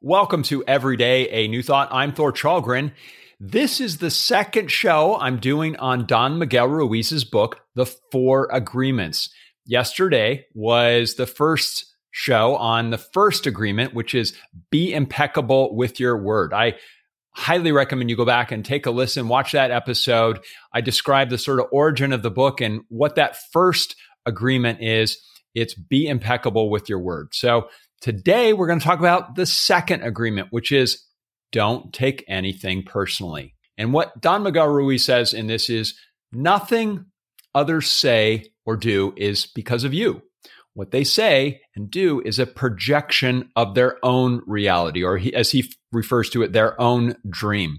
Welcome to Everyday a New Thought. I'm Thor Challgren. This is the second show I'm doing on Don Miguel Ruiz's book, The Four Agreements. Yesterday was the first show on the first agreement, which is be impeccable with your word. I highly recommend you go back and take a listen, watch that episode. I describe the sort of origin of the book and what that first agreement is. It's be impeccable with your word. So Today, we're going to talk about the second agreement, which is don't take anything personally. And what Don Miguel Ruiz says in this is nothing others say or do is because of you. What they say and do is a projection of their own reality, or he, as he refers to it, their own dream.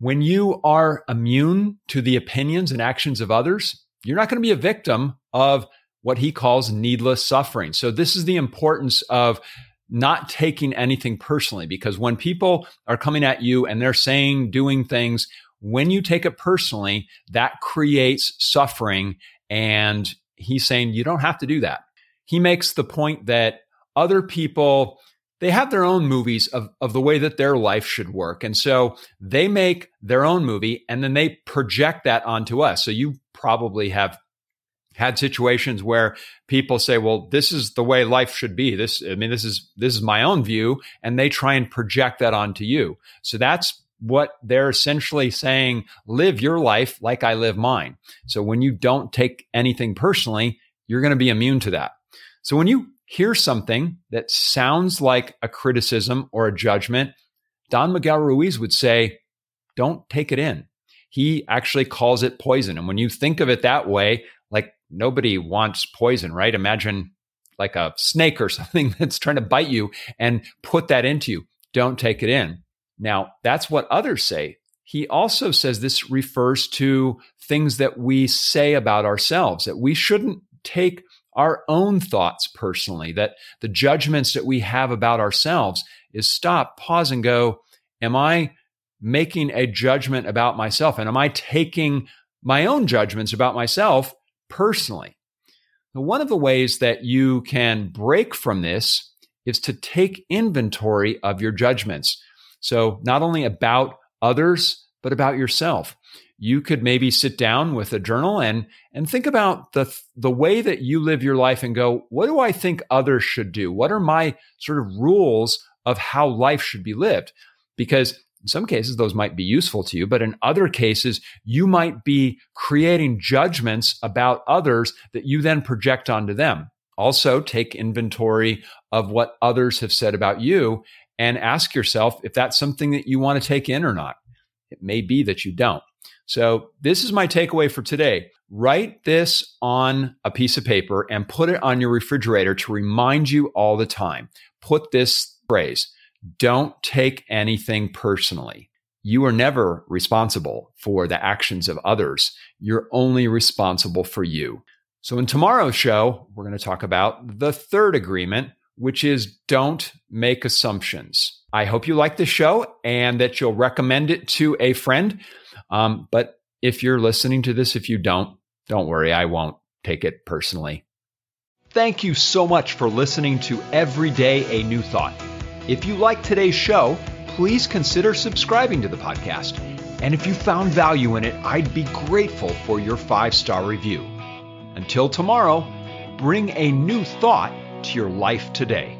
When you are immune to the opinions and actions of others, you're not going to be a victim of what he calls needless suffering. So, this is the importance of not taking anything personally because when people are coming at you and they're saying, doing things, when you take it personally, that creates suffering. And he's saying you don't have to do that. He makes the point that other people, they have their own movies of, of the way that their life should work. And so they make their own movie and then they project that onto us. So you probably have had situations where people say well this is the way life should be. This i mean this is this is my own view and they try and project that onto you. So that's what they're essentially saying live your life like i live mine. So when you don't take anything personally you're going to be immune to that. So when you hear something that sounds like a criticism or a judgment don miguel ruiz would say don't take it in. He actually calls it poison. And when you think of it that way nobody wants poison, right? Imagine like a snake or something that's trying to bite you and put that into you. Don't take it in. Now, that's what others say. He also says this refers to things that we say about ourselves, that we shouldn't take our own thoughts personally, that the judgments that we have about ourselves is stop, pause, and go, Am I making a judgment about myself? And am I taking my own judgments about myself personally. Now, one of the ways that you can break from this is to take inventory of your judgments. So, not only about others, but about yourself. You could maybe sit down with a journal and, and think about the, the way that you live your life and go, what do I think others should do? What are my sort of rules of how life should be lived? Because in some cases, those might be useful to you, but in other cases, you might be creating judgments about others that you then project onto them. Also, take inventory of what others have said about you and ask yourself if that's something that you want to take in or not. It may be that you don't. So, this is my takeaway for today. Write this on a piece of paper and put it on your refrigerator to remind you all the time. Put this phrase don't take anything personally. You are never responsible for the actions of others. You're only responsible for you. So, in tomorrow's show, we're going to talk about the third agreement, which is don't make assumptions. I hope you like the show and that you'll recommend it to a friend. Um, but if you're listening to this, if you don't, don't worry, I won't take it personally. Thank you so much for listening to Every Day a New Thought. If you like today's show, please consider subscribing to the podcast. And if you found value in it, I'd be grateful for your five star review. Until tomorrow, bring a new thought to your life today.